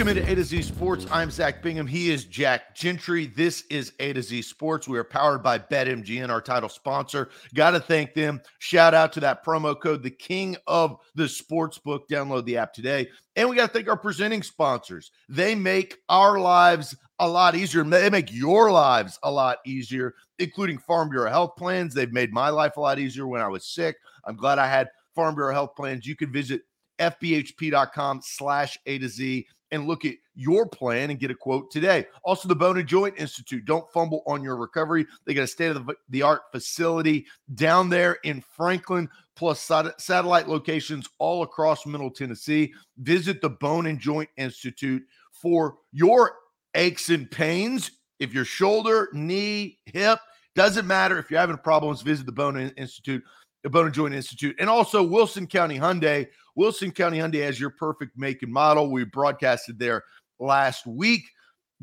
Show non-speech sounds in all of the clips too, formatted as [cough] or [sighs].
Welcome into A to Z Sports. I'm Zach Bingham. He is Jack Gentry. This is A to Z Sports. We are powered by BetMGM, our title sponsor. Got to thank them. Shout out to that promo code, the king of the sports book. Download the app today. And we got to thank our presenting sponsors. They make our lives a lot easier. They make your lives a lot easier, including Farm Bureau Health Plans. They've made my life a lot easier when I was sick. I'm glad I had Farm Bureau Health Plans. You can visit fbhp.com slash A to Z and look at your plan and get a quote today. Also, the Bone and Joint Institute. Don't fumble on your recovery. They got a state of the art facility down there in Franklin, plus satellite locations all across Middle Tennessee. Visit the Bone and Joint Institute for your aches and pains. If your shoulder, knee, hip, doesn't matter. If you're having problems, visit the Bone Institute the Bone and Joint Institute, and also Wilson County Hyundai. Wilson County Hyundai has your perfect make and model. We broadcasted there last week.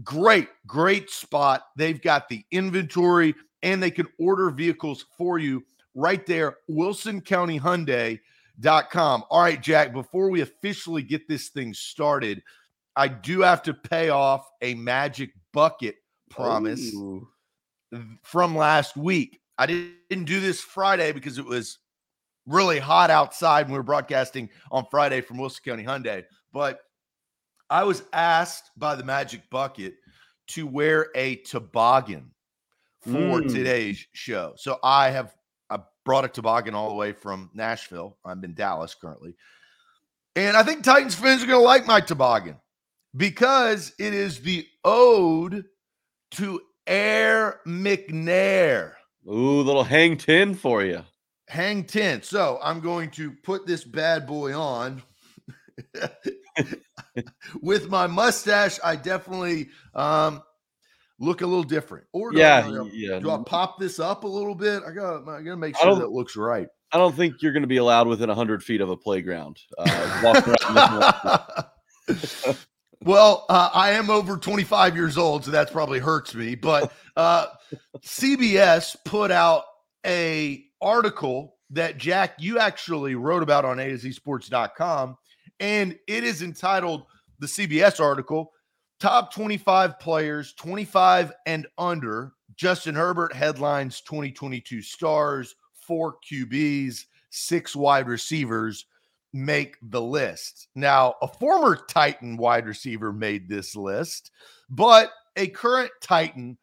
Great, great spot. They've got the inventory and they can order vehicles for you right there. Wilson County Hyundai.com. All right, Jack, before we officially get this thing started, I do have to pay off a magic bucket promise Ooh. from last week. I didn't do this Friday because it was really hot outside when we were broadcasting on Friday from Wilson County Hyundai. But I was asked by the Magic Bucket to wear a toboggan for mm. today's show. So I have I brought a toboggan all the way from Nashville. I'm in Dallas currently. And I think Titans fans are going to like my toboggan because it is the ode to Air McNair. Ooh, little hang 10 for you. Hang 10. So I'm going to put this bad boy on. [laughs] With my mustache, I definitely um, look a little different. Or do yeah, I, yeah. Do I pop this up a little bit? I got. I got to make sure that looks right. I don't think you're going to be allowed within hundred feet of a playground. Uh, [laughs] [laughs] well, uh, I am over 25 years old, so that's probably hurts me. But uh, CBS put out a article that Jack you actually wrote about on A to Z and it is entitled the CBS article Top 25 Players 25 and Under. Justin Herbert headlines 2022 stars, four QBs, six wide receivers make the list. Now, a former Titan wide receiver made this list, but a current Titan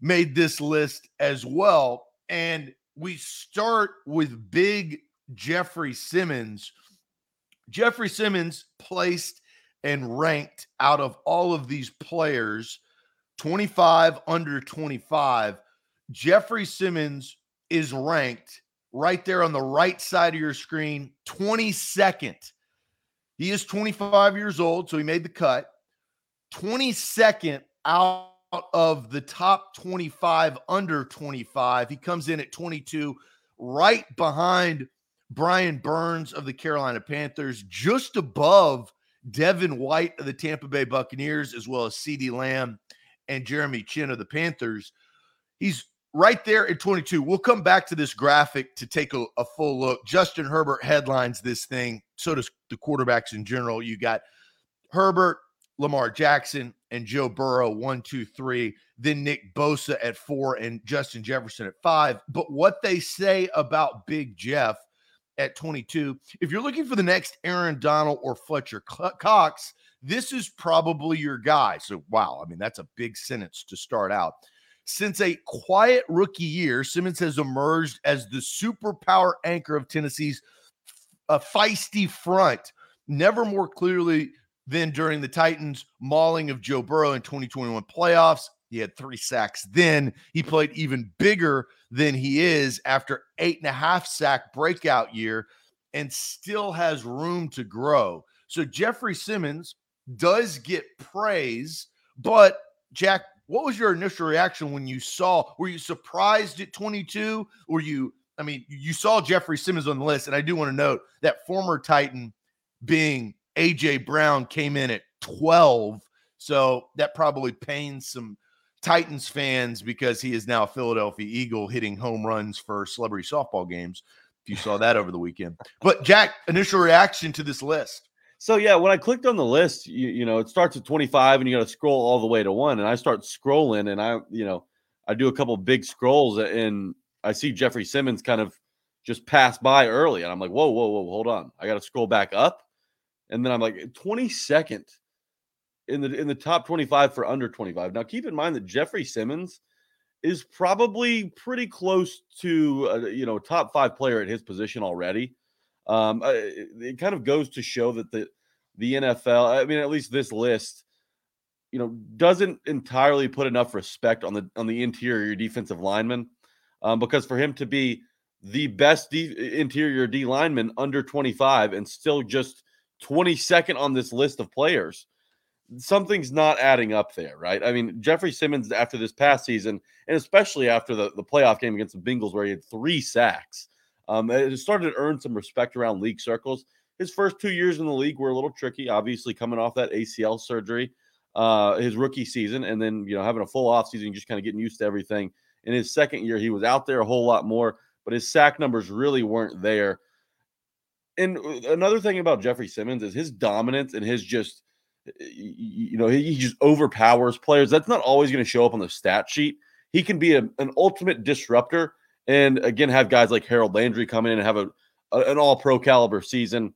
made this list as well. And we start with big Jeffery Simmons. Jeffery Simmons placed and ranked out of all of these players 25 under 25. Jeffery Simmons is ranked right there on the right side of your screen, 22nd. He is 25 years old, so he made the cut. 22nd out of the top 25 under 25. He comes in at 22, right behind Brian Burns of the Carolina Panthers, just above Devin White of the Tampa Bay Buccaneers, as well as CeeDee Lamb and Jeremy Chinn of the Panthers. He's right there at 22. We'll come back to this graphic to take a, a, full look. Justin Herbert headlines this thing. So does the quarterbacks in general. You got Herbert, Lamar Jackson, and Joe Burrow, one, two, three. Then Nick Bosa at four and Justin Jefferson at five. But what they say about Big Jeff at 22, if you're looking for the next Aaron Donald or Fletcher Cox, this is probably your guy. So, wow. I mean, that's a big sentence to start out. Since a quiet rookie year, Simmons has emerged as the superpower anchor of Tennessee's a feisty front. Never more clearly than during the Titans' mauling of Joe Burrow in 2021 playoffs. He had three sacks then. He played even bigger than he is after eight and a half sack breakout year and still has room to grow. So Jeffery Simmons does get praise, but Jack, what was your initial reaction when you saw? Were you surprised at 22? Were you, I mean, you saw Jeffery Simmons on the list, and I do want to note that former Titan being AJ Brown came in at 12. So that probably pains some Titans fans because he is now a Philadelphia Eagle hitting home runs for celebrity softball games. If you saw that over the weekend. But Jack, initial reaction to this list. So yeah, when I clicked on the list, you, you know, it starts at 25 and you got to scroll all the way to one. And I start scrolling and I, you know, I do a couple big scrolls and I see Jeffery Simmons kind of just pass by early. And I'm like, whoa, whoa, whoa, hold on. I got to scroll back up. And then I'm like, 22nd in the in the top 25 for under 25. Now keep in mind that Jeffery Simmons is probably pretty close to a, you know top five player at his position already. Um, uh, it, it kind of goes to show that the the NFL, I mean, at least this list, you know, doesn't entirely put enough respect on the on the interior defensive lineman, um, because for him to be the best de- interior D lineman under 25 and still just 22nd on this list of players, something's not adding up there, right? I mean, Jeffery Simmons after this past season, and especially after the, the playoff game against the Bengals, where he had three sacks, um, it started to earn some respect around league circles. His first two years in the league were a little tricky, obviously coming off that ACL surgery, uh, his rookie season, and then you know having a full offseason, just kind of getting used to everything. In his second year, he was out there a whole lot more, but his sack numbers really weren't there. And uh, another thing about Jeffery Simmons is his dominance and his just you know, he just overpowers players. That's not always going to show up on the stat sheet. He can be a, an ultimate disruptor, and again, have guys like Harold Landry come in and have a, a an All Pro caliber season.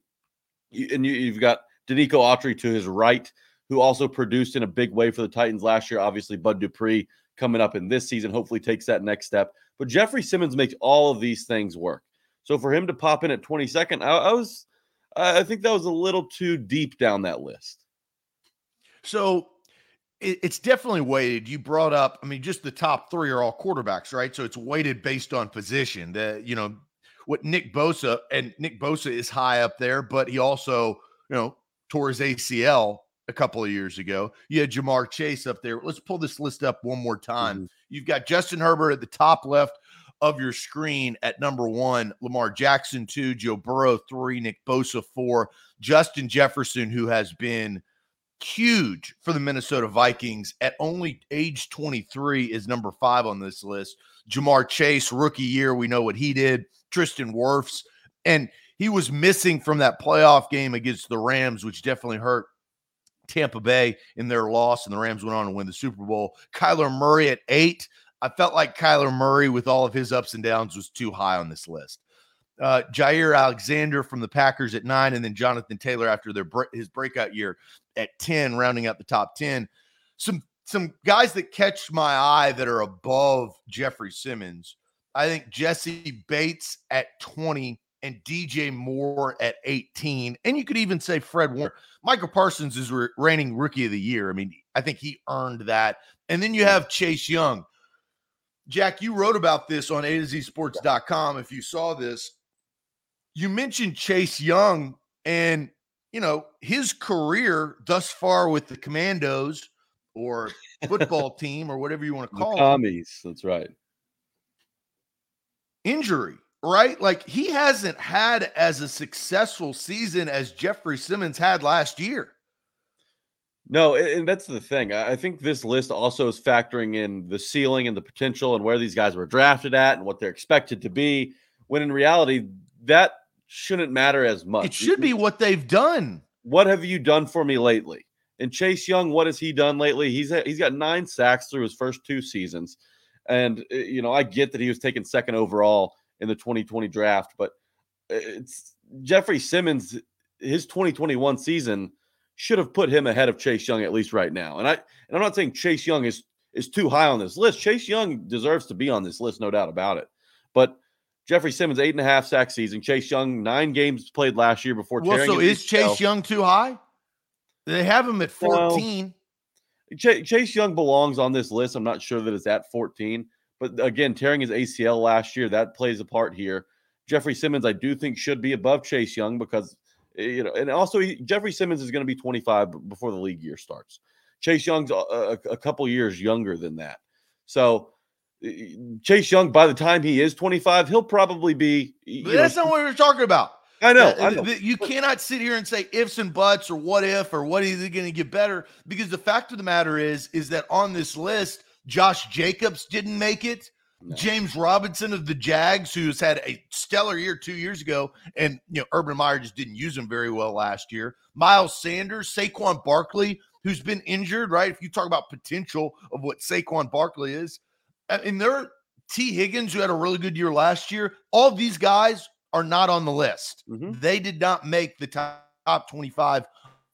And you, have got Denico Autry to his right, who also produced in a big way for the Titans last year. Obviously, Bud Dupree coming up in this season, hopefully takes that next step. But Jeffery Simmons makes all of these things work. So for him to pop in at 22nd, I, I was, I think that was a little too deep down that list. So it, it's definitely weighted. You brought up, I mean, just the top three are all quarterbacks, right? So it's weighted based on position. That you know what Nick Bosa and Nick Bosa is high up there, but he also you know tore his ACL a couple of years ago. You had Ja'Marr Chase up there. Let's pull this list up one more time. Mm-hmm. You've got Justin Herbert at the top left of your screen at number one, Lamar Jackson two, Joe Burrow three, Nick Bosa four, Justin Jefferson, who has been huge for the Minnesota Vikings at only age 23 is number five on this list. Ja'Marr Chase, rookie year, we know what he did. Tristan Wirfs, and he was missing from that playoff game against the Rams, which definitely hurt Tampa Bay in their loss, and the Rams went on to win the Super Bowl. Kyler Murray at eight. I felt like Kyler Murray, with all of his ups and downs, was too high on this list uh, Jaire Alexander from the Packers at nine, and then Jonathan Taylor after their his breakout year at ten, rounding out the top ten. Some some guys that catch my eye that are above Jeffery Simmons. I think Jessie Bates at twenty and DJ Moore at 18. And you could even say Fred Warner. Michael Parsons is re- reigning rookie of the year. I mean, I think he earned that. And then you have Chase Young. Jack, you wrote about this on A to Z Sports.com. If you saw this, you mentioned Chase Young and you know his career thus far with the Commandos or [laughs] football team or whatever you want to call the commies. Them, that's right. Injury, right? Like he hasn't had as a successful season as Jeffery Simmons had last year. No, and that's the thing. I think this list also is factoring in the ceiling and the potential and where these guys were drafted at and what they're expected to be. When in reality, that shouldn't matter as much. It should be what they've done. What have you done for me lately? And Chase Young, what has he done lately? He's he's got nine sacks through his first two seasons, and uh, you know I get that he was taken second overall in the 2020 draft, but uh, it's Jeffery Simmons. His 2021 season should have put him ahead of Chase Young at least right now. And I and I'm not saying Chase Young is is too high on this list. Chase Young deserves to be on this list, no doubt about it. But Jeffery Simmons, eight and a half sack season. Chase Young, nine games played last year before. Well, so is Chase Young too high? They have him at 14. Well, Ch- Chase Young belongs on this list. I'm not sure that it's at 14. But again, tearing his ACL last year, that plays a part here. Jeffery Simmons, I do think, should be above Chase Young because, eh, you know, and also he, Jeffery Simmons is going to be 25 before the league year starts. Chase Young's a, a, a couple years younger than that. So, Chase Young, by the time he is 25, he'll probably be. That's know, not what we are talking about. I know, I uh, know. You cannot sit here and say ifs and buts or what if or what is it going to get better because the fact of the matter is is that on this list, Josh Jacobs didn't make it. No. James Robinson of the Jags, who's had a stellar year two years ago, and you know Urban Meyer just didn't use him very well last year. Miles Sanders, Saquon Barkley, who's been injured, right? If you talk about potential of what Saquon Barkley is, and there Tee Higgins, who had a really good year last year, all these guys are not on the list. Mm-hmm. They did not make the top, top 25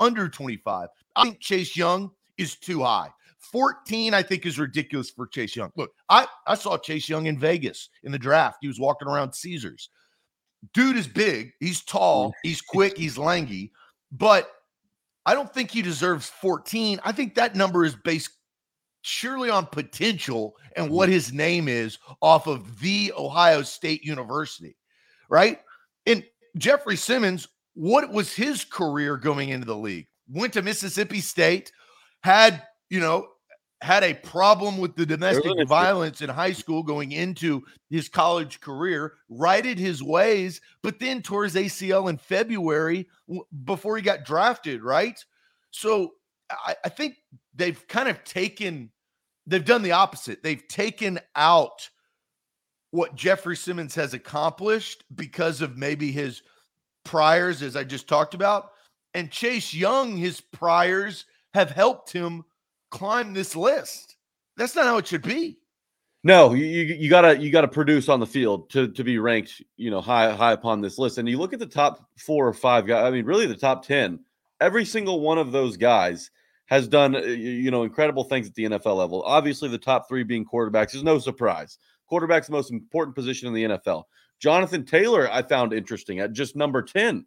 under 25. I think Chase Young is too high. 14, I think, is ridiculous for Chase Young. Look, I, I saw Chase Young in Vegas in the draft. He was walking around Caesars. Dude is big. He's tall. Mm. He's quick. He's langy. But I don't think he deserves 14. I think that number is based surely on potential and what mm-hmm. his name is off of the Ohio State University, right? And Jeffery Simmons, what was his career going into the league? Went to Mississippi State, had, you know, had a problem with the domestic violence in high school going into his college career, righted his ways, but then tore his ACL in February before he got drafted, right? So I, I think they've kind of taken, they've done the opposite. They've taken out what Jeffery Simmons has accomplished because of maybe his priors, as I just talked about. And Chase Young, his priors have helped him climb this list. That's not how it should be. No, you, you gotta you gotta produce on the field to to be ranked, you know, high high upon this list. And you look at the top four or five guys. I mean, really the top ten. Every single one of those guys has done uh, you know incredible things at the NFL level. Obviously, the top three being quarterbacks is no surprise. Quarterback's the most important position in the NFL. Jonathan Taylor, I found interesting at just number ten.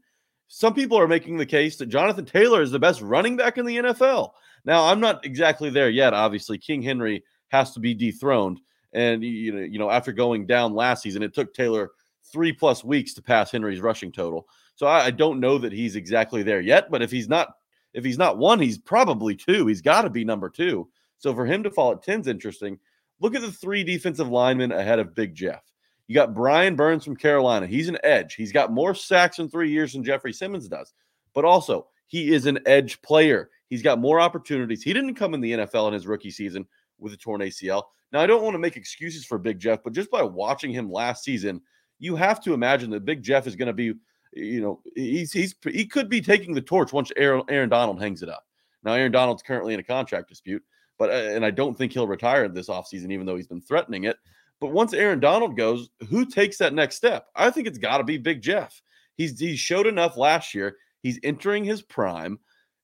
Some people are making the case that Jonathan Taylor is the best running back in the NFL. Now, I'm not exactly there yet. Obviously, King Henry has to be dethroned, and you know, you know, after going down last season, it took Taylor three plus weeks to pass Henry's rushing total. So I, I don't know that he's exactly there yet. But if he's not, if he's not one, he's probably two. He's got to be number two. So for him to fall at 10 is interesting. Look at the three defensive linemen ahead of Big Jeff. You got Brian Burns from Carolina. He's an edge. He's got more sacks in three years than Jeffery Simmons does. But also, he is an edge player. He's got more opportunities. He didn't come in the NFL in his rookie season with a torn ACL. Now, I don't want to make excuses for Big Jeff, but just by watching him last season, you have to imagine that Big Jeff is going to be, you know, he's he's he could be taking the torch once Aaron, Aaron Donald hangs it up. Now, Aaron Donald's currently in a contract dispute, but uh, and I don't think he'll retire this offseason, even though he's been threatening it. But once Aaron Donald goes, who takes that next step? I think it's got to be Big Jeff. He's he showed enough last year. He's entering his prime.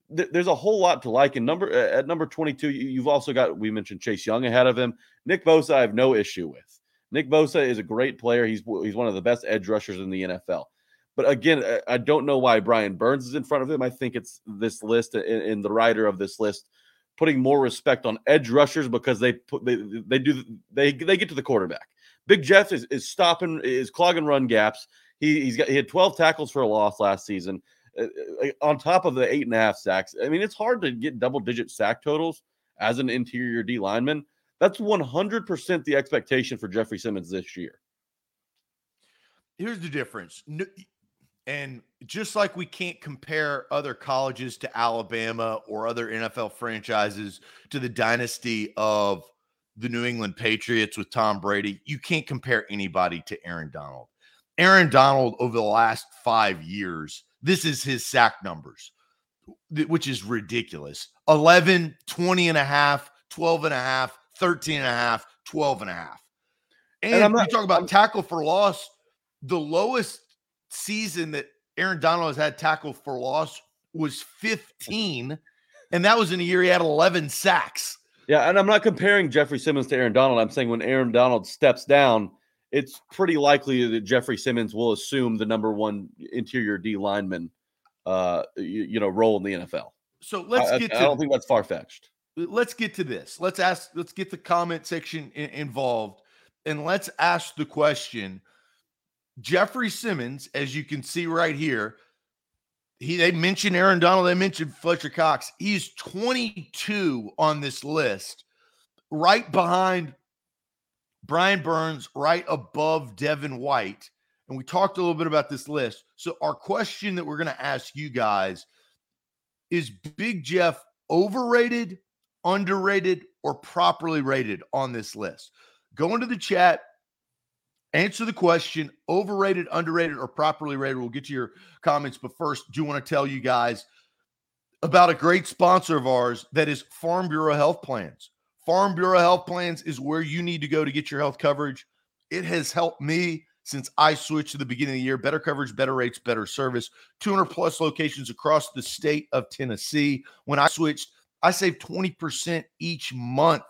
There's a whole lot to like. And number at number 22, you've also got we mentioned Chase Young ahead of him. Nick Bosa, I have no issue with. Nick Bosa is a great player. He's he's one of the best edge rushers in the NFL. But again, I don't know why Brian Burns is in front of him. I think it's this list and the writer of this list putting more respect on edge rushers because they put they they do they they get to the quarterback. Big Jeff is, is stopping is clogging run gaps. He he's got he had 12 tackles for a loss last season. Uh, uh on top of the eight and a half sacks. I mean, it's hard to get double digit sack totals as an interior D lineman. That's 100% the expectation for Jeffery Simmons this year. Here's the difference. And just like we can't compare other colleges to Alabama or other NFL franchises to the dynasty of the New England Patriots with Tom Brady, you can't compare anybody to Aaron Donald. Aaron Donald over the last five years, this is his sack numbers, which is ridiculous 11, 20 and a half, 12 and a half, 13 and a half, 12 and a half. And, and I'm not, you talk about I'm, tackle for loss, the lowest season that Aaron Donald has had tackle for loss was [laughs] 15, and that was in a year he had 11 sacks. Yeah, and I'm not comparing Jeffery Simmons to Aaron Donald. I'm saying when Aaron Donald steps down, it's pretty likely that Jeffery Simmons will assume the number one interior D lineman, uh, you, you know, role in the NFL. So let's I, get. I, to, I don't think that's far fetched. Let's get to this. Let's ask. Let's get the comment section in, involved, and let's ask the question Jeffery Simmons, as you can see right here, he they mentioned Aaron Donald, they mentioned Fletcher Cox. He's 22 on this list, right behind Brian Burns, right above Devin White. And we talked a little bit about this list. So, our question that we're going to ask you guys is Big Jeff overrated, underrated, or properly rated on this list? Go into the chat, answer the question overrated, underrated, or properly rated. We'll get to your comments. But first, do you want to tell you guys about a great sponsor of ours that is Farm Bureau Health Plans. Farm Bureau Health Plans is where you need to go to get your health coverage. It has helped me since I switched to the beginning of the year. Better coverage, better rates, better service. 200 plus locations across the state of Tennessee. When I switched, I saved 20% each month.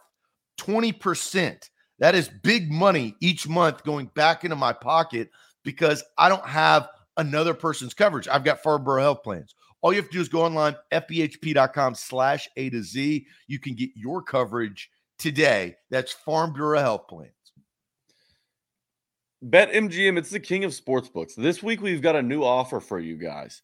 20%. That is big money each month going back into my pocket because I don't have another person's coverage. I've got Farm Bureau Health Plans. All you have to do is go online, fbhp.com slash A to Z. You can get your coverage today. That's Farm Bureau Health Plans. BetMGM, it's the king of sportsbooks. This week we've got a new offer for you guys.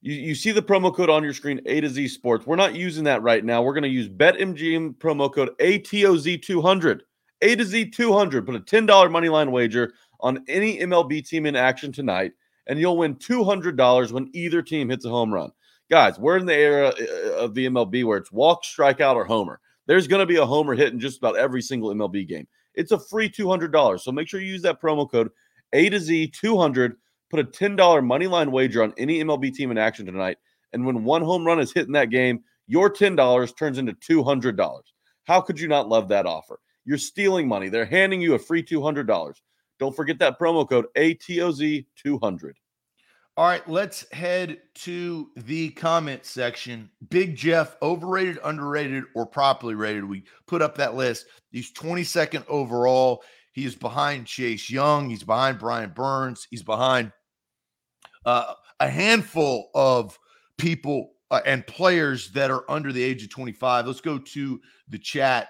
You, you see the promo code on your screen, A to Z Sports. We're not using that right now. We're going to use BetMGM promo code ATOZ200. A to Z 200. Put a $10 money line wager on any MLB team in action tonight, and you'll win $200 when either team hits a home run. Guys, we're in the era uh, of the MLB where it's walk, strikeout, or homer. There's going to be a homer hit in just about every single MLB game. It's a free $200. So make sure you use that promo code A to Z 200. Put a $10 money line wager on any MLB team in action tonight. And when one home run is hit in that game, your $10 turns into $200. How could you not love that offer? You're stealing money. They're handing you a free $200. Don't forget that promo code ATOZ200. All right, let's head to the comment section. Big Jeff, overrated, underrated, or properly rated. We put up that list. He's 22nd overall. He is behind Chase Young. He's behind Brian Burns. He's behind uh, a handful of people uh, and players that are under the age of 25. Let's go to the chat.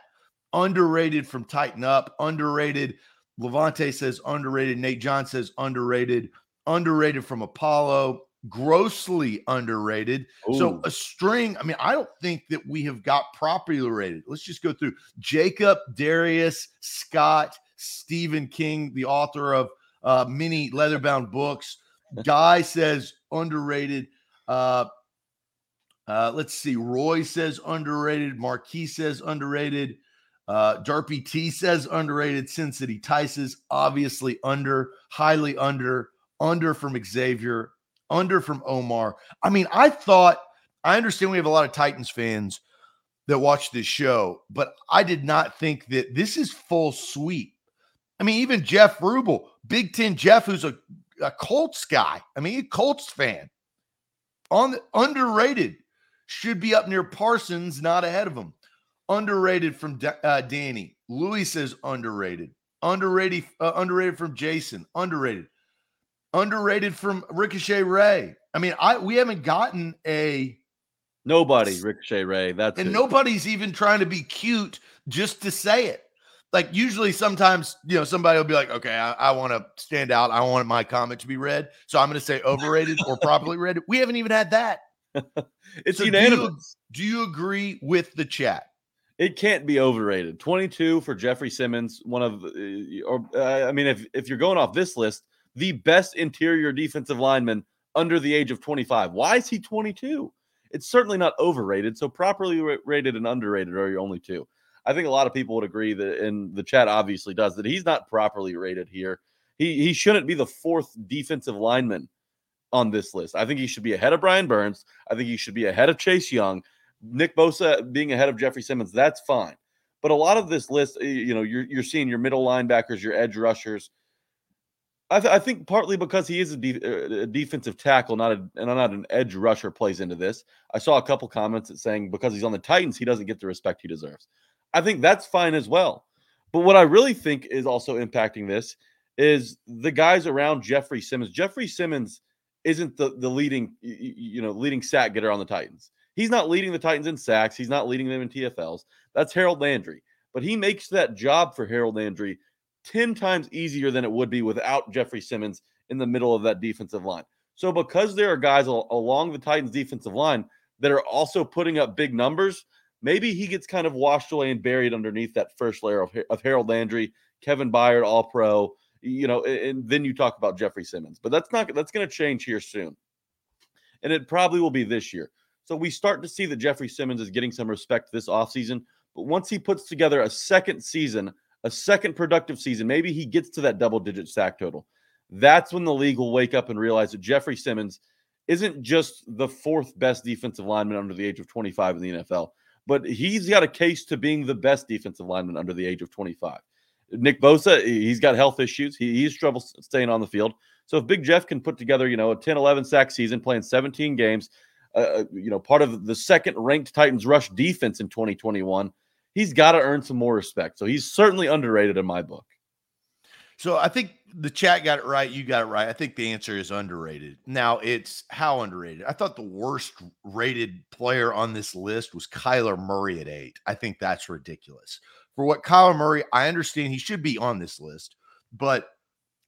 Underrated from Tighten Up. Underrated. Levante says underrated. Nate John says underrated underrated from Apollo, grossly underrated. Ooh. So a string, I mean, I don't think that we have got properly rated. Let's just go through Jacob, Darius, Scott, Stephen King, the author of uh, many leatherbound books. Guy says underrated. Uh, uh, let's see. Roy says underrated. Marquis says underrated. Uh, Darby T says underrated. Sin City Tices obviously under, highly under under from Xavier, under from Omar. I mean, I thought, I understand we have a lot of Titans fans that watch this show, but I did not think that this is full sweep. I mean, even Jeff Rubel, Big Ten Jeff, who's a, a Colts guy, I mean, a Colts fan, on the, underrated, should be up near Parsons, not ahead of him. Underrated from uh, Danny. Louis says underrated. Underrated, uh, underrated from Jason. Underrated underrated from Ricochet Ray. I mean, I we haven't gotten a nobody Ricochet Ray. That's and it. nobody's even trying to be cute just to say it. Like usually, sometimes you know somebody will be like, "Okay, I, I want to stand out. I want my comment to be read, so I'm going to say [laughs] overrated or properly read." We haven't even had that. [laughs] it's so unanimous. Do you, do you agree with the chat? It can't be overrated. 22 for Jeffery Simmons, one of, uh, or uh, I mean, if if you're going off this list, the best interior defensive lineman under the age of 25. Why is he 22? It's certainly not overrated. So properly rated and underrated are your only two. I think a lot of people would agree that, and the chat obviously does, that he's not properly rated here. He he shouldn't be the fourth defensive lineman on this list. I think he should be ahead of Brian Burns. I think he should be ahead of Chase Young. Nick Bosa being ahead of Jeffery Simmons, that's fine. But a lot of this list, you know, you're you're seeing your middle linebackers, your edge rushers, I, th- I, think partly because he is a, de- a, defensive tackle, not a and not an edge rusher, plays into this. I saw a couple comments that saying because he's on the Titans, he doesn't get the respect he deserves. I think that's fine as well. But what I really think is also impacting this is the guys around Jeffery Simmons. Jeffery Simmons isn't the the leading you know leading sack getter on the Titans. He's not leading the Titans in sacks. He's not leading them in TFLs. That's Harold Landry. But he makes that job for Harold Landry 10 times easier than it would be without Jeffery Simmons in the middle of that defensive line. So, because there are guys along the Titans' defensive line that are also putting up big numbers, maybe he gets kind of washed away and buried underneath that first layer of, of Harold Landry, Kevin Byard, All Pro, you know, and then you talk about Jeffery Simmons. But that's not that's going to change here soon, and it probably will be this year. So we start to see that Jeffery Simmons is getting some respect this offseason. But once he puts together a second season a second productive season, maybe he gets to that double digit sack total. That's when the league will wake up and realize that Jeffery Simmons isn't just the fourth best defensive lineman under the age of 25 in the NFL, but he's got a case to being the best defensive lineman under the age of 25. Nick Bosa, he's got health issues. He, he's trouble staying on the field. So if Big Jeff can put together, you know, a 10, 11 sack season, playing 17 games, uh, uh, you know, part of the second ranked Titans rush defense in 2021, he's got to earn some more respect. So he's certainly underrated in my book. So I think the chat got it right. You got it right. I think the answer is underrated. Now it's how underrated. I thought the worst rated player on this list was Kyler Murray at eight. I think that's ridiculous. For what Kyler Murray, I understand he should be on this list, but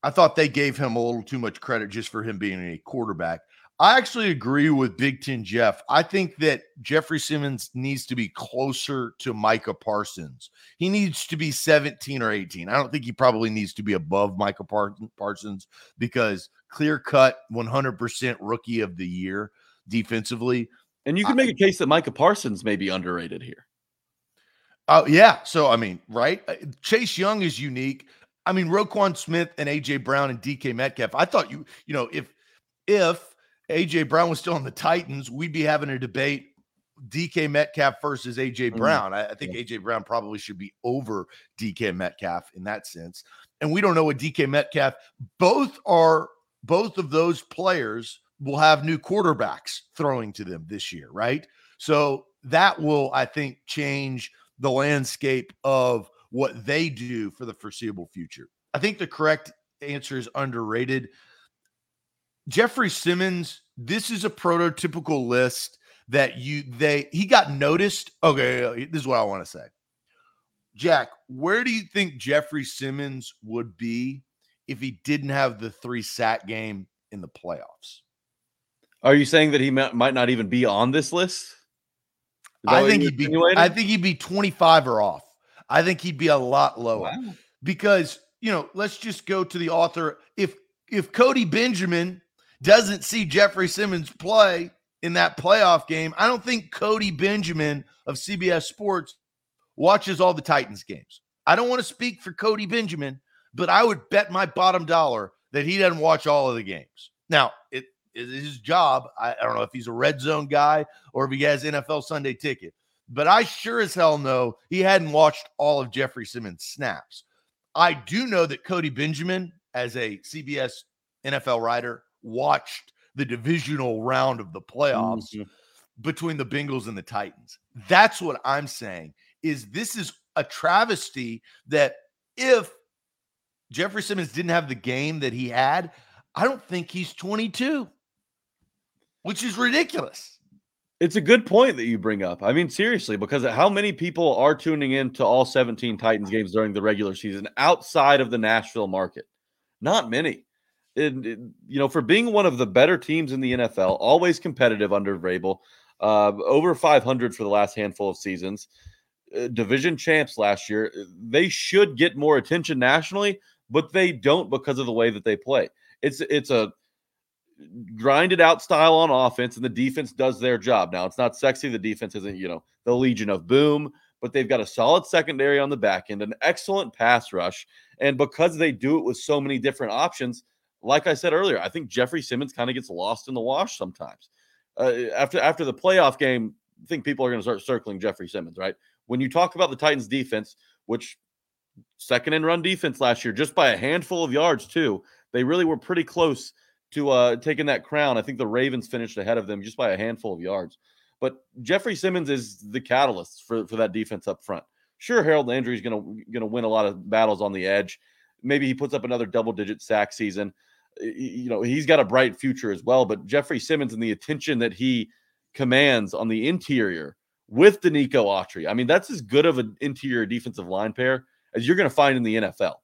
I thought they gave him a little too much credit just for him being a quarterback. I actually agree with Big Ten Jeff. I think that Jeffery Simmons needs to be closer to Micah Parsons. He needs to be 17 or 18. I don't think he probably needs to be above Micah Parsons because clear cut 100% rookie of the year defensively. And you can make a case that Micah Parsons may be underrated here. Oh, uh, yeah. So, I mean, right? Uh, Chase Young is unique. I mean, Roquan Smith and AJ Brown and DK Metcalf. I thought you, you know, if, if, AJ Brown was still on the Titans, we'd be having a debate DK Metcalf versus AJ mm. Brown. I, I, think yeah. AJ Brown probably should be over DK Metcalf in that sense. And we don't know what DK Metcalf, both are both of those players will have new quarterbacks throwing to them this year, right? So that will, I think, change the landscape of what they do for the foreseeable future. I think the correct answer is underrated. Jeffery Simmons, this is a prototypical list that you they he got noticed. Okay, this is what I want to say. Jack, where do you think Jeffery Simmons would be if he didn't have the three sack game in the playoffs? Are you saying that he might not even be on this list? I think he'd be. I think he'd be twenty five or off. I think he'd be a lot lower wow. because you know. Let's just go to the author. If if Cody Benjamin doesn't see Jeffery Simmons play in that playoff game, I don't think Cody Benjamin of CBS Sports watches all the Titans games. I don't want to speak for Cody Benjamin, but I would bet my bottom dollar that he doesn't watch all of the games. Now, it is his job. I, I don't know if he's a red zone guy or if he has NFL Sunday ticket, but I sure as hell know he hadn't watched all of Jeffery Simmons' snaps. I do know that Cody Benjamin, as a CBS NFL writer, watched the divisional round of the playoffs mm-hmm. between the Bengals and the Titans. That's what I'm saying is this is a travesty that if Jeffery Simmons didn't have the game that he had, I don't think he's 22, which is ridiculous. It's a good point that you bring up. I mean, seriously, because how many people are tuning in to all 17 Titans games during the regular season outside of the Nashville market? Not many and you know, for being one of the better teams in the NFL, always competitive under Vrabel, uh, over 500 for the last handful of seasons, uh, division champs last year. Uh, they should get more attention nationally, but they don't because of the way that they play. It's it's a grinded out style on offense, and the defense does their job. Now it's not sexy. The defense isn't you know the Legion of Boom, but they've got a solid secondary on the back end, an excellent pass rush, and because they do it with so many different options like I said earlier, I think Jeffery Simmons kind of gets lost in the wash sometimes. Uh, after after the playoff game, I think people are going to start circling Jeffery Simmons, right? When you talk about the Titans defense, which second and run defense last year, just by a handful of yards too, they really were pretty close to uh, taking that crown. I think the Ravens finished ahead of them just by a handful of yards. But Jeffery Simmons is the catalyst for, for that defense up front. Sure, Harold Landry is going to going to win a lot of battles on the edge. Maybe he puts up another double digit sack season you know, he's got a bright future as well. But Jeffery Simmons and the attention that he commands on the interior with Denico Autry, I mean, that's as good of an interior defensive line pair as you're going to find in the NFL.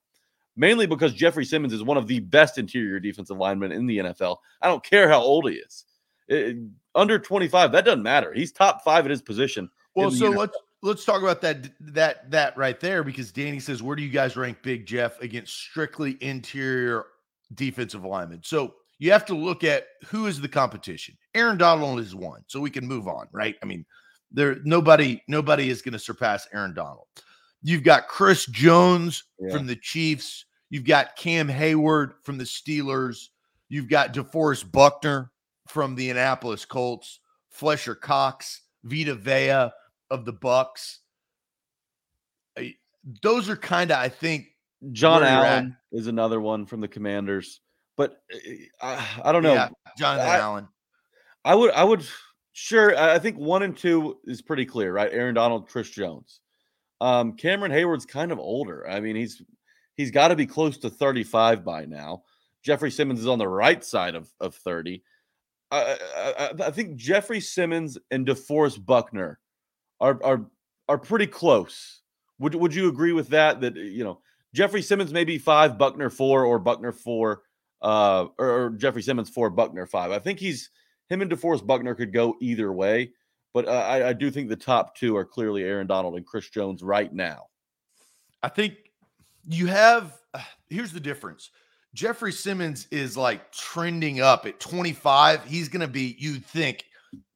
Mainly because Jeffery Simmons is one of the best interior defensive linemen in the NFL. I don't care how old he is. It, under 25, that doesn't matter. He's top five at his position. Well, so NFL. let's let's talk about that that that right there because Danny says, where do you guys rank Big Jeff against strictly interior defensive lineman. So you have to look at who is the competition. Aaron Donald is one, so we can move on, right? I mean, there nobody nobody is going to surpass Aaron Donald. You've got Chris Jones Yeah. from the Chiefs. You've got Cam Heyward from the Steelers. You've got DeForest Buckner from the Indianapolis Colts. Fletcher Cox, Vita Vea of the Bucs. Those are kind of, I think, John where. Allen is another one from the Commanders, but uh, I, I don't know. yeah, Jonathan I- Allen. I would, I would, sure. I think one and two is pretty clear, right? Aaron Donald, Chris Jones. Um, Cameron Heyward's kind of older. I mean, he's he's got to be close to 35 by now. Jeffery Simmons is on the right side of, of 30. I, I, I- I think Jeffery Simmons and DeForest Buckner are are are pretty close. Would would you agree with that? That you know Jeffery Simmons maybe five, Buckner four, or Buckner four, uh, or, or Jeffery Simmons four, Buckner five. I think he's him and DeForest Buckner could go either way, but uh, I, I do think the top two are clearly Aaron Donald and Chris Jones right now. I think you have [sighs] here's the difference. Jeffery Simmons is like trending up at 25. He's going to be, you'd think,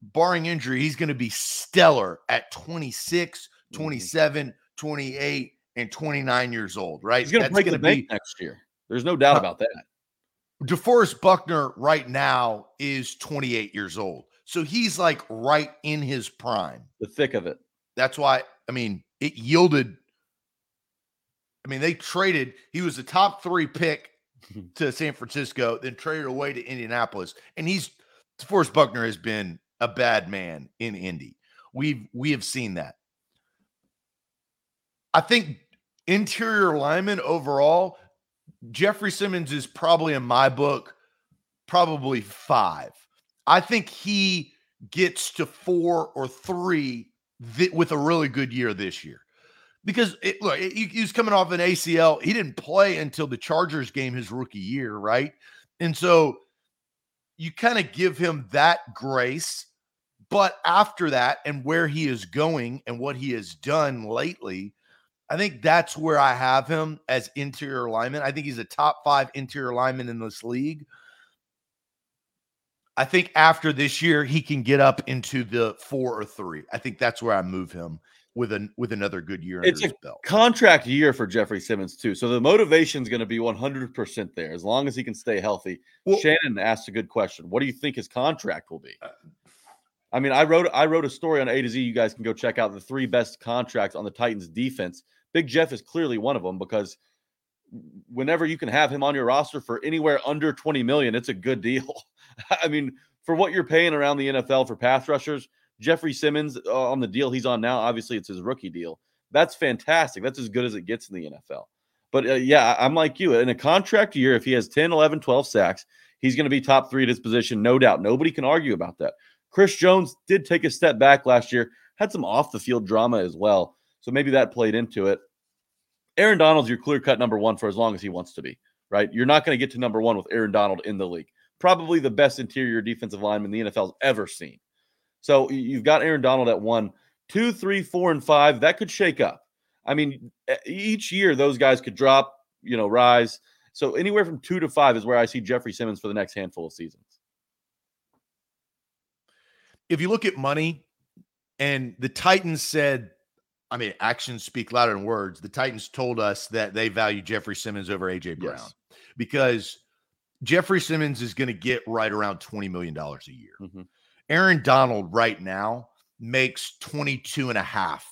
barring injury, he's going to be stellar at 26, Mhm. 27, 28, and 29 years old, right? He's going to break gonna bank next year. There's no doubt Uh, about that. DeForest Buckner right now is 28 years old. So he's like right in his prime. The thick of it. That's why, I mean, it yielded. I mean, they traded, he was the top three pick [laughs] to San Francisco, then traded away to Indianapolis. And he's, DeForest Buckner has been a bad man in Indy. We've, we have seen that. I think interior lineman overall, Jeffery Simmons is probably in my book, probably five. I think he gets to four or three th- with a really good year this year. Because it, look, he, he was coming off an ACL. He didn't play until the Chargers game his rookie year, right? And so you kind of give him that grace. But after that, and where he is going and what he has done lately, I think that's where I have him as interior lineman. I think he's a top five interior lineman in this league. I think after this year, he can get up into the four or three. I think that's where I move him with an with another good year It's under a his belt. Contract year for Jeffery Simmons, too. So the motivation is going to be 100% there as long as he can stay healthy. Well- Shannon asked a good question. What do you think his contract will be? Uh, I mean, I wrote I wrote a story on A to Z. You guys can go check out the three best contracts on the Titans defense. Big Jeff is clearly one of them because whenever you can have him on your roster for anywhere under 20 million, it's a good deal. [laughs] I mean, for what you're paying around the NFL for pass rushers, Jeffery Simmons uh, on the deal he's on now, obviously it's his rookie deal. That's fantastic. That's as good as it gets in the NFL. But uh, yeah, I'm like you. In a contract year, if he has 10, 11, 12 sacks, he's going to be top three at his position, no doubt. Nobody can argue about that. Chris Jones did take a step back last year, had some off the field drama as well. So maybe that played into it. Aaron Donald's your clear cut number one for as long as he wants to be, right? You're not going to get to number one with Aaron Donald in the league. Probably the best interior defensive lineman the NFL's ever seen. So you've got Aaron Donald at one, two, three, four, and five. That could shake up. I mean, each year those guys could drop, you know, rise. So anywhere from two to five is where I see Jeffery Simmons for the next handful of seasons. If you look at money, and the Titans said, I mean, actions speak louder than words. The Titans told us that they value Jeffery Simmons over AJ Brown Yes. because Jeffery Simmons is going to get right around $20 million a year. Mhm. Aaron Donald right now makes 22 and a half.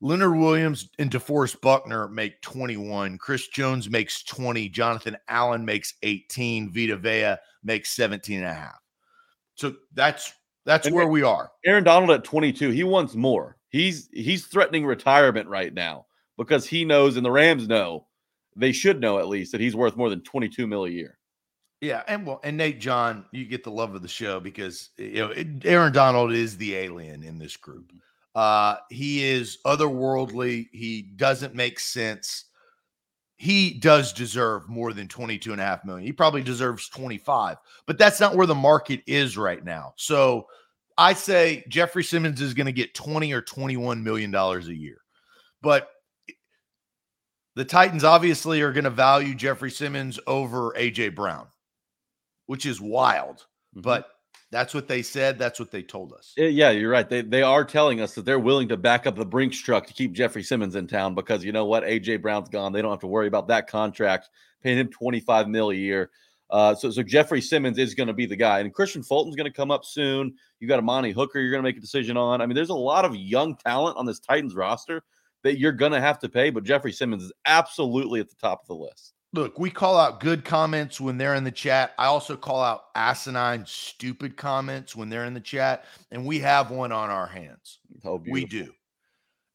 Leonard Williams and DeForest Buckner make 21. Chris Jones makes 20. Jonathan Allen makes 18. Vita Vea makes 17 and a half. So that's that's And where we are. Aaron Donald at 22, he wants more. He's he's threatening retirement right now because he knows, and the Rams know, they should know at least that he's worth more than 22 mil a year. Yeah, and well, and Nate John, you get the love of the show because you know it- Aaron Donald is the alien in this group. Uh, he is otherworldly. He doesn't make sense. He does deserve more than 22 and a half million. He probably deserves 25, but that's not where the market is right now. So I say Jeffery Simmons is going to get 20 or 21 million dollars a year. But the Titans obviously are going to value Jeffery Simmons over AJ Brown, which is wild. Mhm. But That's what they said. That's what they told us. Uh, yeah, you're right. They they are telling us that they're willing to back up the Brinks truck to keep Jeffery Simmons in town because you know what, AJ Brown's gone. They don't have to worry about that contract, paying him 25 mil a year. Uh, so so Jeffery Simmons is going to be the guy, and Kristian Fulton's going to come up soon. You got Amani Hooker, you're going to make a decision on. I mean, there's a lot of young talent on this Titans roster that you're going to have to pay, but Jeffery Simmons is absolutely at the top of the list look, we call out good comments when they're in the chat. I also call out asinine, stupid comments when they're in the chat, and we have one on our hands. Oh, we do.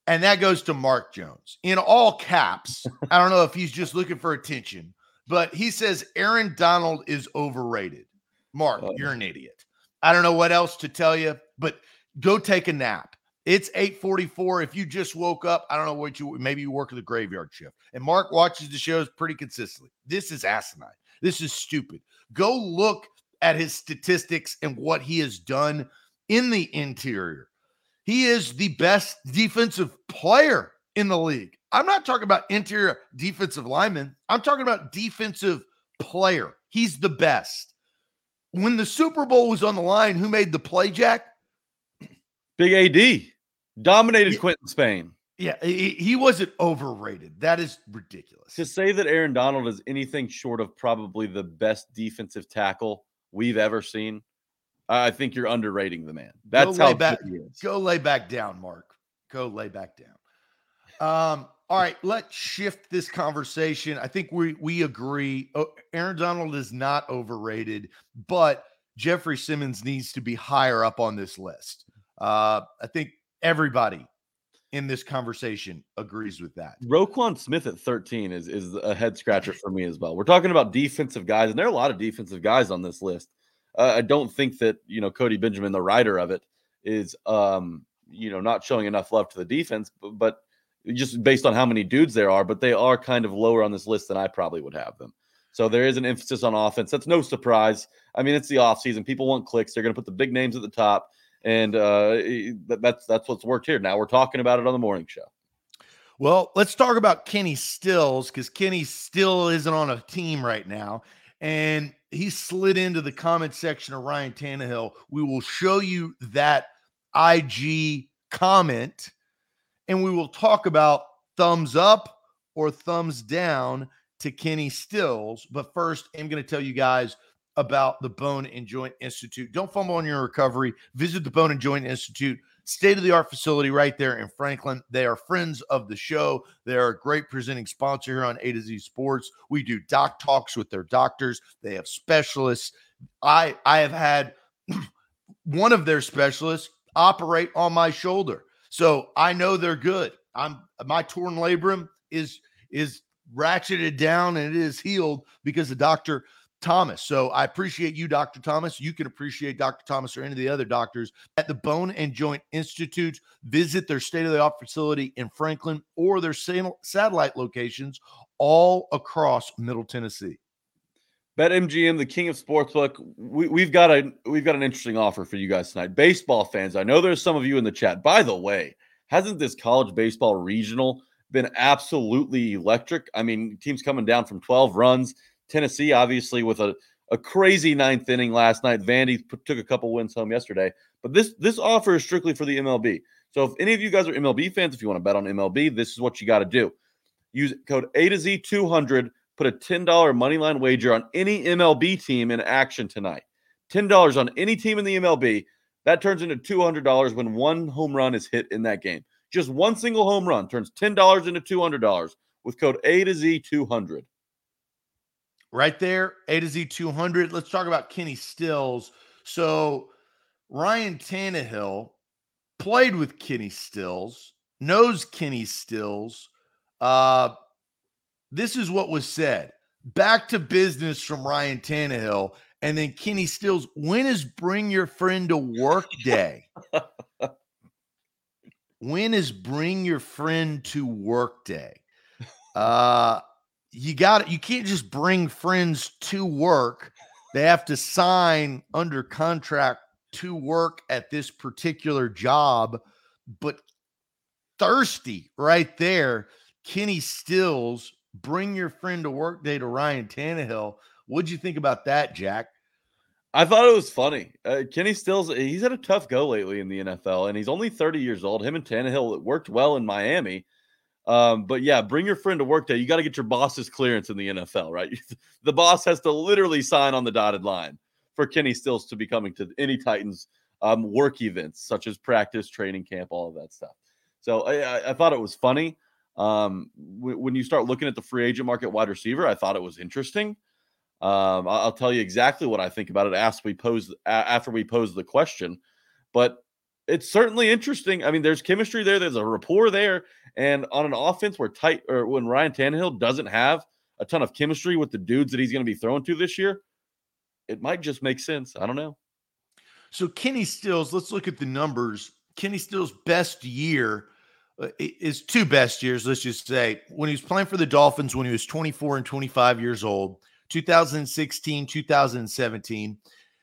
And that goes to Mark Jones in all caps. I don't know if he's just looking for attention, but he says Aaron Donald is overrated. Mark, oh. you're an idiot. I don't know what else to tell you, but go take a nap. It's 844. If you just woke up, I don't know what you maybe you work at the graveyard shift. And Mark watches the shows pretty consistently. This is asinine. This is stupid. Go look at his statistics and what he has done in the interior. He is the best defensive player in the league. I'm not talking about interior defensive lineman. I'm talking about defensive player. He's the best. When the Super Bowl was on the line, who made the play, Jack? Big AD dominated yeah. Quinton Spain. Yeah, he, he, wasn't overrated. That is ridiculous. To say that Aaron Donald is anything short of probably the best defensive tackle we've ever seen, I think you're underrating the man. That's how back, Go lay back down, Mark. Go lay back down. Um, all right, let's shift this conversation. I think we we agree. Aaron Donald is not overrated, but Jeffery Simmons needs to be higher up on this list. Uh, I think everybody in this conversation agrees with that. Roquan Smith at 13 is is a head scratcher for me as well. We're talking about defensive guys, and there are a lot of defensive guys on this list. Uh, I don't think that you know Cody Benjamin, the writer of it, is um, you know not showing enough love to the defense, but, but just based on how many dudes there are, but they are kind of lower on this list than I probably would have them. So there is an emphasis on offense. That's no surprise. I mean, it's the offseason. People want clicks. They're going to put the big names at the top and uh, that's that's what's worked here. Now we're talking about it on the morning show. Well, let's talk about Kenny Stills because Kenny still isn't on a team right now, and he slid into the comment section of Ryan Tannehill. We will show you that IG comment, and we will talk about thumbs up or thumbs down to Kenny Stills. But first, I'm going to tell you guys about the Bone and Joint Institute. Don't fumble on your recovery. Visit the Bone and Joint Institute, state of the art facility right there in Franklin. They are friends of the show. They are a great presenting sponsor here on A to Z Sports. We do doc talks with their doctors. They have specialists. I I have had [clears throat] one of their specialists operate on my shoulder. So I know they're good. I'm my torn labrum is is ratcheted down and it is healed because the doctor Thomas. So I appreciate you, Dr. Thomas. You can appreciate Dr. Thomas or any of the other doctors at the Bone and Joint Institute. Visit their state of the art facility in Franklin or their satellite locations all across Middle Tennessee. BetMGM, the king of sportsbook, we, we've got a we've got an interesting offer for you guys tonight. Baseball fans, I know there's some of you in the chat. By the way, hasn't this college baseball regional been absolutely electric? I mean, teams coming down from 12 runs Tennessee, obviously, with a, a crazy ninth inning last night. Vandy took a couple wins home yesterday. But this this offer is strictly for the MLB. So if any of you guys are MLB fans, if you want to bet on MLB, this is what you got to do. Use code A to Z 200. Put a $10 money line wager on any MLB team in action tonight. $10 on any team in the MLB. That turns into $200 when one home run is hit in that game. Just one single home run turns $10 into $200 with code A to Z 200 right there, A to Z 200. Let's talk about Kenny Stills. So, Ryan Tannehill played with Kenny Stills, knows Kenny Stills. Uh, this is what was said. Back to business from Ryan Tannehill. And then Kenny Stills, when is bring your friend to work day? when is bring your friend to work day? Uh, you got it. you can't just bring friends to work. They have to sign under contract to work at this particular job. But thirsty right there, Kenny Stills, bring your friend to work day to Ryan Tannehill. What'd you think about that, Jack? I thought it was funny. Uh, Kenny Stills, he's had a tough go lately in the NFL, and he's only 30 years old. Him and Tannehill it worked well in Miami. Um, but yeah, bring your friend to work day. You got to get your boss's clearance in the NFL, right? [laughs] the boss has to literally sign on the dotted line for Kenny Stills to be coming to any Titans um, work events, such as practice, training camp, all of that stuff. So I, I thought it was funny. Um, w- when you start looking at the free agent market wide receiver, I thought it was interesting. Um, I'll tell you exactly what I think about it after we pose after we pose the question, but it's certainly interesting. I mean, there's chemistry there, there's a rapport there, and on an offense where tight or when Ryan Tannehill doesn't have a ton of chemistry with the dudes that he's going to be throwing to this year, it might just make sense. I don't know. So Kenny Stills, let's look at the numbers. Kenny Stills' best year uh, is two best years. Let's just say when he was playing for the Dolphins when he was 24 and 25 years old, 2016, 2017.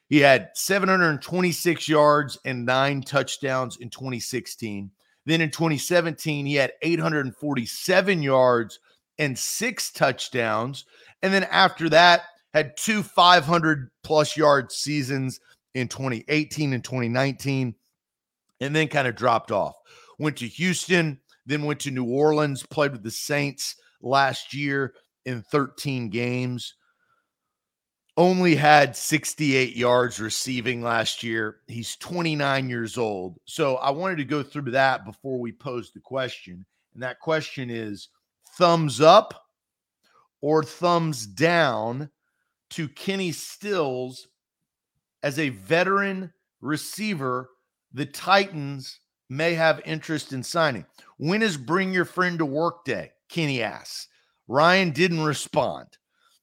He had 726 yards and nine touchdowns in 2016. Then in 2017, he had 847 yards and six touchdowns. And then after that, had two 500 plus yard seasons in 2018 and 2019, and then kind of dropped off. Went to Houston, then went to New Orleans, played with the Saints last year in 13 games. Only had 68 yards receiving last year. He's 29 years old. So I wanted to go through that before we pose the question. And that question is thumbs up or thumbs down to Kenny Stills as a veteran receiver the Titans may have interest in signing. When is bring your friend to work day? Kenny asks. Ryan didn't respond.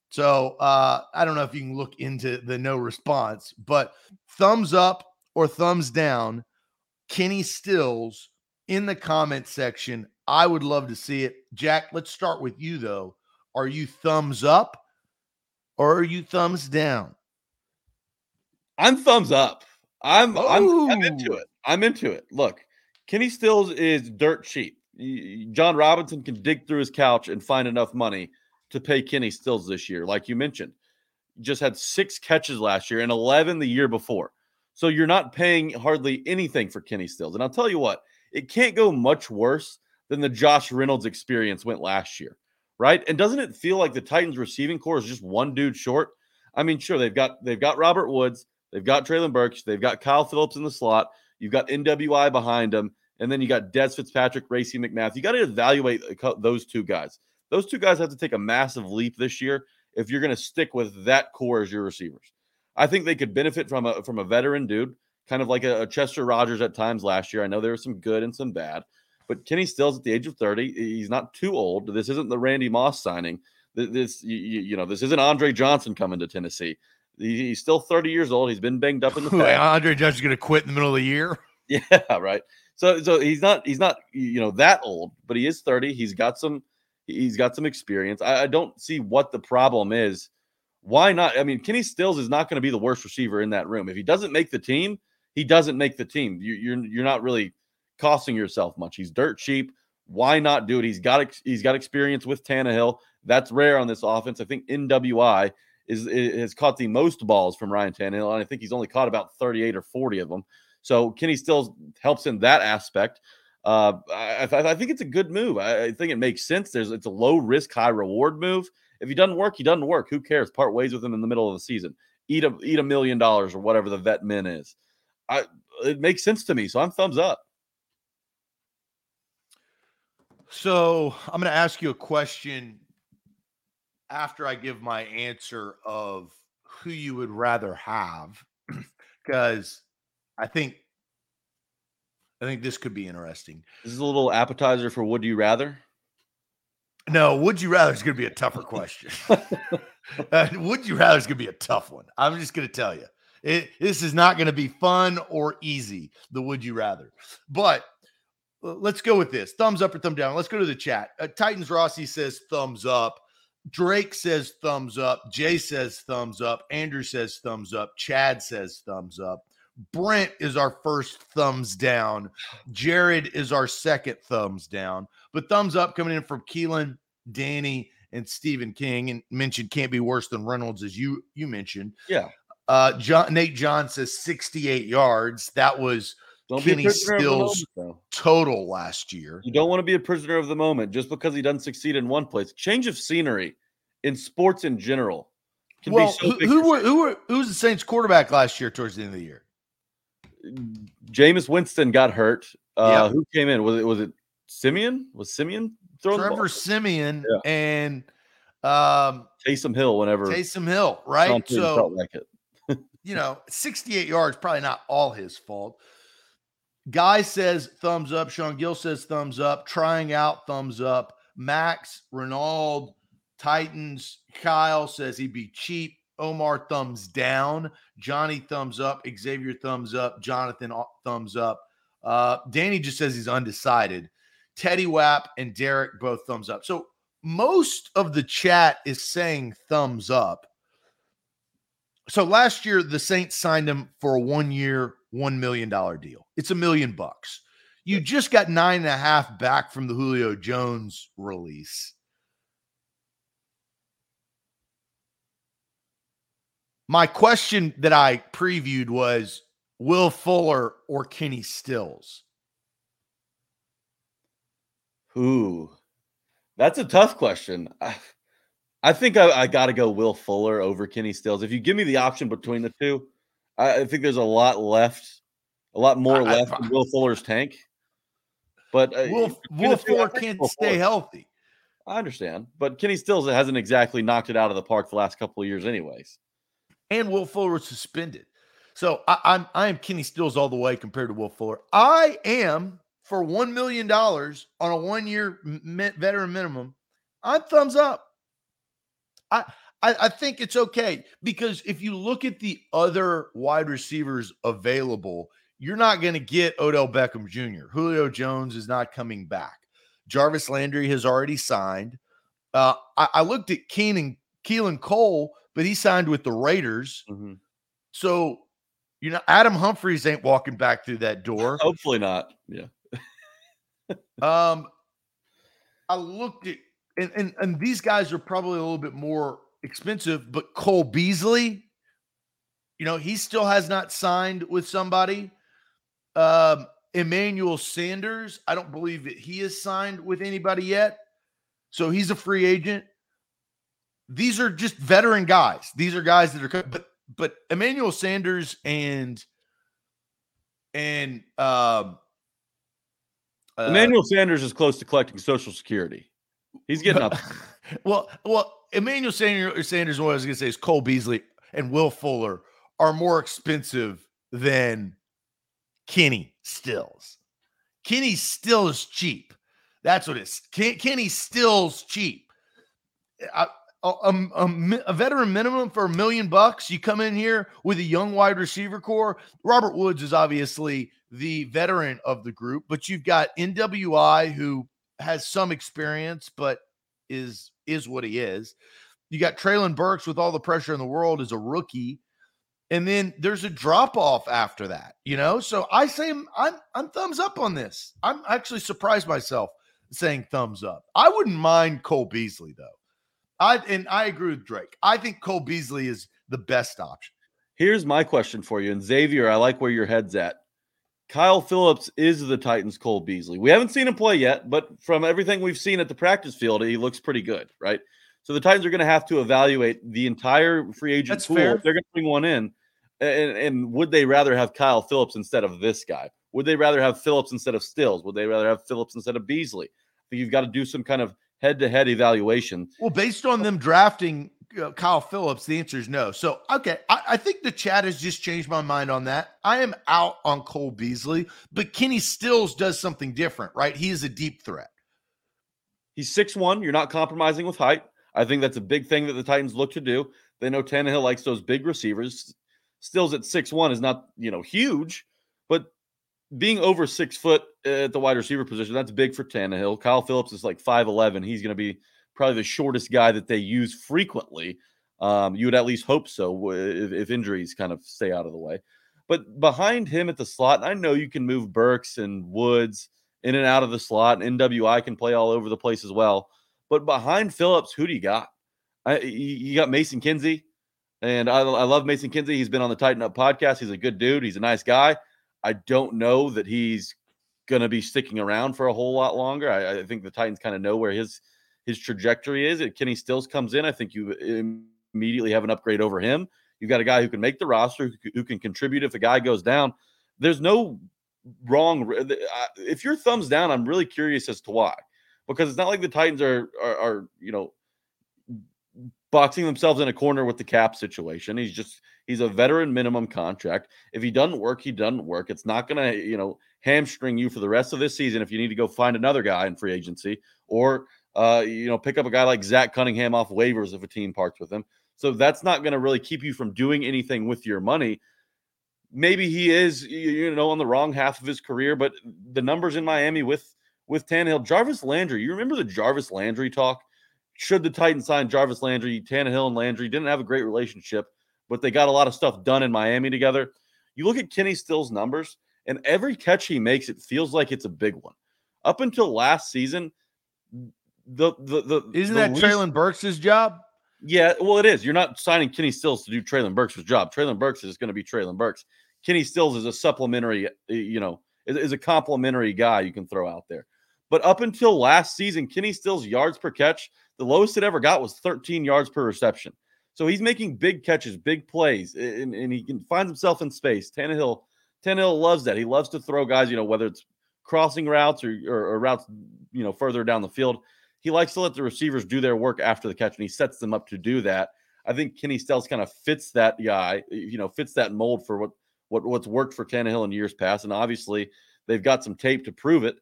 So uh, I don't know if you can look into the no response, but thumbs up or thumbs down, Kenny Stills in the comment section. I would love to see it. Jack, let's start with you though. Are you thumbs up or are you thumbs down? I'm thumbs up. I'm, I'm, I'm into it. I'm into it. Look, Kenny Stills is dirt cheap. Jon Robinson can dig through his couch and find enough money to pay Kenny Stills this year, like you mentioned. Just had six catches last year and 11 the year before. So you're not paying hardly anything for Kenny Stills. And I'll tell you what, it can't go much worse than the Josh Reynolds experience went last year, right? And doesn't it feel like the Titans receiving corps is just one dude short? I mean, sure, they've got they've got Robert Woods, they've got Treylon Burks, they've got Kyle Philips in the slot, you've got NWI behind them, and then you got Dez Fitzpatrick, Racey McMath. You got to evaluate those two guys. Those two guys have to take a massive leap this year if you're going to stick with that corps as your receivers. I think they could benefit from a from a veteran dude, kind of like a, a Chester Rogers at times last year. I know there was some good and some bad, but Kenny Stills at the age of 30. He's not too old. This isn't the Randy Moss signing. This you, you know this isn't Andre Johnson coming to Tennessee. He's still 30 years old. He's been banged up in the [laughs] past. Andre Johnson's going to quit in the middle of the year. [laughs] Yeah, right. So so he's not he's not you know that old, but he is 30. He's got some he's got some experience. I, I don't see what the problem is. Why not? I mean, Kenny Stills is not going to be the worst receiver in that room. If he doesn't make the team, he doesn't make the team. You, you're you're not really costing yourself much. He's dirt cheap. Why not do it? He's got he's got experience with Tannehill. That's rare on this offense. I think NWI is, is has caught the most balls from Ryan Tannehill, and I think he's only caught about 38 or 40 of them. So Kenny still helps in that aspect. Uh, I, I, think it's a good move. I, think it makes sense. There's it's a low risk, high reward move. If he doesn't work, he doesn't work. Who cares? Part ways with him in the middle of the season. Eat a eat a million dollars or whatever the vet min is. I it makes sense to me. So I'm thumbs up. So I'm going to ask you a question after I give my answer of who you would rather have, [clears throat] because I think I think this could be interesting. This is a little appetizer for would you rather? No, would you rather is going to be a tougher question. [laughs] uh, would you rather is going to be a tough one. I'm just going to tell you. It, this is not going to be fun or easy, the would you rather. But uh, let's go with this thumbs up or thumb down. Let's go to the chat. Uh, Titans Rossi says thumbs up. Drake says thumbs up. Jay says thumbs up. Andrew says thumbs up. Chad says thumbs up. Brent is our first thumbs down. Jared is our second thumbs down. But thumbs up coming in from Keelan, Danny, and Stephen King. And mentioned can't be worse than Reynolds, as you you mentioned. Yeah. Uh, John, Nate John says 68 yards. That was Don't Kenny be a prisoner Stills- moment, total last year. You don't want to be a prisoner of the moment just because he doesn't succeed in one place. Change of scenery in sports in general can Well, be so who, who were who were who was the Saints quarterback last year towards the end of the year? Jameis Winston got hurt. Uh, Yep. Who came in? Was it was it Siemian? Was Siemian throwing the Trevor? Siemian Yeah. and um, Taysom Hill whenever Taysom Hill, right? So felt like it. [laughs] you know, 68 yards, probably not all his fault. Guy says thumbs up. Sean Gill says thumbs up. Trying out, thumbs up. Max, Renauld, Titans. Kyle says he'd be cheap. Omar, thumbs down. Johnny, thumbs up. Xavier, thumbs up. Jonathan, uh, thumbs up. Uh, Danny just says he's undecided. Teddy Wap and Derek both thumbs up. So most of the chat is saying thumbs up. So last year, the Saints signed him for a one year, $1 million deal. It's a million bucks. You just got nine and a half back from the Julio Jones release. My question that I previewed was Will Fuller or Kenny Stills? Ooh, that's a tough question. I, I think I, I got to go Will Fuller over Kenny Stills. If you give me the option between the two, I, I think there's a lot left, a lot more I- I- left in Will Fuller's tank. But uh, Will, Will I Fuller can't Will stay Fuller- healthy. I understand, but Kenny Stills hasn't exactly knocked it out of the park the last couple of years, anyways. and Will Fuller was suspended. So I, I'm I am Kenny Stills all the way compared to Will Fuller. I am for one million dollars on a one year veteran minimum. I'm thumbs up. I, I I think it's okay because if you look at the other wide receivers available, you're not going to get Odell Beckham Jr. Julio Jones is not coming back. Jarvis Landry has already signed. Uh, I, I looked at Keenan Keelan Cole, but he signed with the Raiders. Mhm. So, you know, Adam Humphries ain't walking back through that door. [laughs] Hopefully not. Yeah. [laughs] Um, I looked at and, and and these guys are probably a little bit more expensive, but Cole Beasley, you know, he still has not signed with somebody. Um, Emmanuel Sanders, I don't believe that he has signed with anybody yet. So he's a free agent. These are just veteran guys. These are guys that are but but Emmanuel Sanders and and um uh, Emmanuel Sanders is close to collecting Social Security. He's getting up. [laughs] well, well, Emmanuel Sanders, Sanders, what I was going to say is Cole Beasley and Will Fuller are more expensive than Kenny Stills. Kenny Stills cheap. That's what it is. Ken, Kenny Stills cheap. A veteran minimum for a million bucks. You come in here with a young wide receiver corps. Robert Woods is obviously the veteran of the group, but you've got NWI who has some experience, but is is what he is. You got Treylon Burks with all the pressure in the world as a rookie, and then there's a drop off after that. You know, so I say I'm I'm, thumbs up on this. I'm actually surprised myself saying thumbs up. I wouldn't mind Cole Beasley though. I and I agree with Drake. I think Cole Beasley is the best option. Here's my question for you. And Xavier, I like where your head's at. Kyle Philips is the Titans' Cole Beasley. We haven't seen him play yet, but from everything we've seen at the practice field, he looks pretty good, right? So the Titans are going to have to evaluate the entire free agent That's pool. fair. If they're going to bring one in, and, and would they rather have Kyle Philips instead of this guy? Would they rather have Philips instead of Stills? Would they rather have Philips instead of Beasley? I think you've got to do some kind of head-to-head evaluation. Well, based on them drafting Kyle Philips, the answer is no. So, okay, I, I think the chat has just changed my mind on that. I am out on Cole Beasley, but Kenny Stills does something different, right? He is a deep threat. He's six one. You're not compromising with height. I think that's a big thing that the Titans look to do. They know Tannehill likes those big receivers. Stills at six one is not you know huge, but being over six foot at the wide receiver position that's big for Tannehill. Kyle Phillips is like five eleven. He's going to be probably the shortest guy that they use frequently. Um, you would at least hope so if, if injuries kind of stay out of the way. But behind him at the slot, I know you can move Burks and Woods in and out of the slot, and NWI can play all over the place as well. But behind Philips, who do you got? I, you got Mason Kinsey. And I, I love Mason Kinsey. He's been on the Tighten Up podcast. He's a good dude. He's a nice guy. I don't know that he's going to be sticking around for a whole lot longer. I, I think the Titans kind of know where his his trajectory is. If Kenny Stills comes in, I think you immediately have an upgrade over him. You've got a guy who can make the roster, who, can contribute if a guy goes down. There's no wrong. If your thumbs down, I'm really curious as to why, because it's not like the Titans are are, are you know boxing themselves in a corner with the cap situation. He's just he's a veteran minimum contract. If he doesn't work, he doesn't work. It's not going to, you know, hamstring you for the rest of this season if you need to go find another guy in free agency or uh, you know, pick up a guy like Zach Cunningham off waivers if a team parts with him. So that's not going to really keep you from doing anything with your money. Maybe he is, you know, on the wrong half of his career, but the numbers in Miami with with Tannehill, Jarvis Landry. You remember the Jarvis Landry talk? should the Titans sign Jarvis Landry, Tannehill and Landry didn't have a great relationship, but they got a lot of stuff done in Miami together. You look at Kenny Stills' numbers, and every catch he makes, it feels like it's a big one. Up until last season, the the the isn't the that least, Treylon Burks' job? Yeah, well, it is. You're not signing Kenny Stills to do Treylon Burks' job. Treylon Burks is going to be Treylon Burks. Kenny Stills is a supplementary, you know, is, is a complimentary guy you can throw out there. But up until last season, Kenny Stills' yards per catch the lowest it ever got was 13 yards per reception. So he's making big catches, big plays, and, and he can find himself in space. Tannehill, Tannehill loves that. He loves to throw guys, you know, whether it's crossing routes or, or, or routes, you know, further down the field. He likes to let the receivers do their work after the catch, and he sets them up to do that. I think Kenny Stills kind of fits that guy, you know, fits that mold for what what what's worked for Tannehill in years past, and obviously they've got some tape to prove it.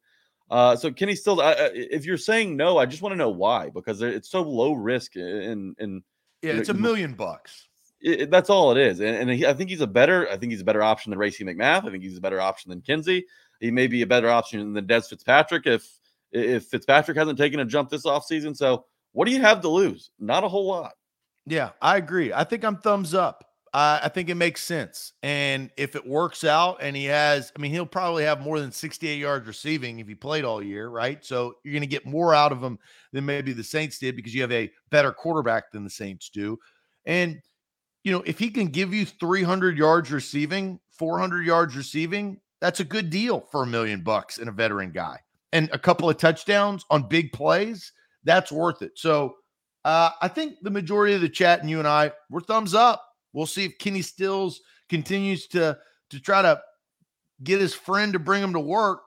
Uh, so Kenny Stills, I, if you're saying no, I just want to know why because it's so low risk and and yeah, it's a million bucks. It, that's all it is, and, and he, I think he's a better. I think he's a better option than Racey McMath. I think he's a better option than Kinsey. He may be a better option than Dez Fitzpatrick if if Fitzpatrick hasn't taken a jump this offseason. So what do you have to lose? Not a whole lot. Yeah, I agree. I think I'm thumbs up. Uh, I think it makes sense. And if it works out and he has, I mean, he'll probably have more than 68 yards receiving if he played all year, right? So you're going to get more out of him than maybe the Saints did because you have a better quarterback than the Saints do. And, you know, if he can give you 300 yards receiving, 400 yards receiving, that's a good deal for a million bucks and a veteran guy. And a couple of touchdowns on big plays, that's worth it. So uh, I think the majority of the chat and you and I, we're thumbs up We'll see if Kenny Stills continues to to try to get his friend to bring him to work.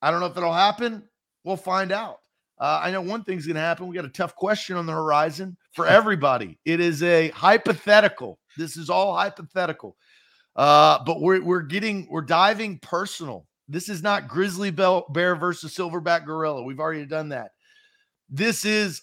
I don't know if it'll happen. We'll find out. Uh, I know one thing's going to happen. We got a tough question on the horizon for [laughs] everybody. it is a hypothetical. This is all hypothetical. Uh, but we're we're getting we're diving personal. This is not grizzly bear versus silverback gorilla. We've already done that. This is